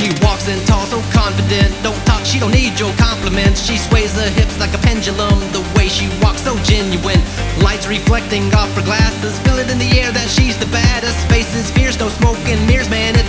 She walks in tall, so confident. Don't talk, she don't need your compliments. She sways her hips like a pendulum. The way she walks, so genuine. Lights reflecting off her glasses. Feel it in the air that she's the baddest. Faces fierce, no smoke and mirrors, man.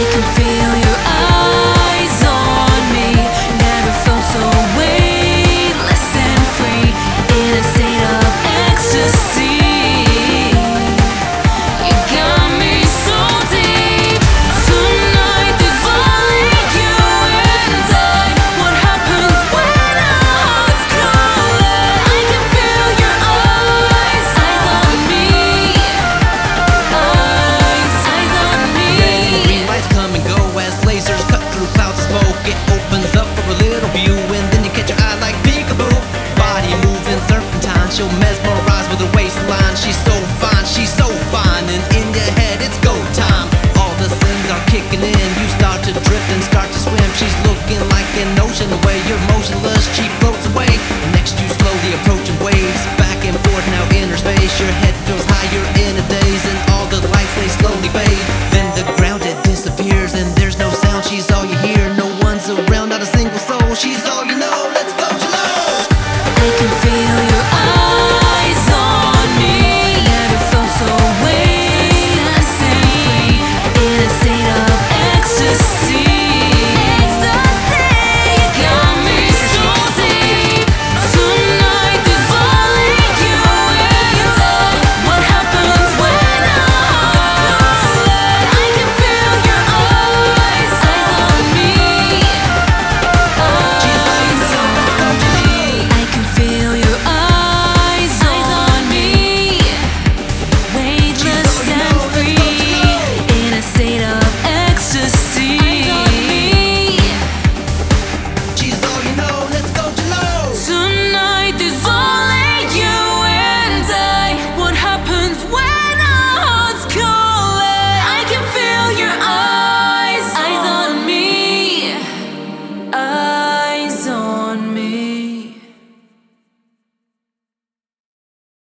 I can feel You'll mesmerize with her waistline. She's so fine, she's so fine. And in your head, it's go time. All the sins are kicking in. You start to drift and start to swim. She's looking like an ocean The way you're motionless. cheap.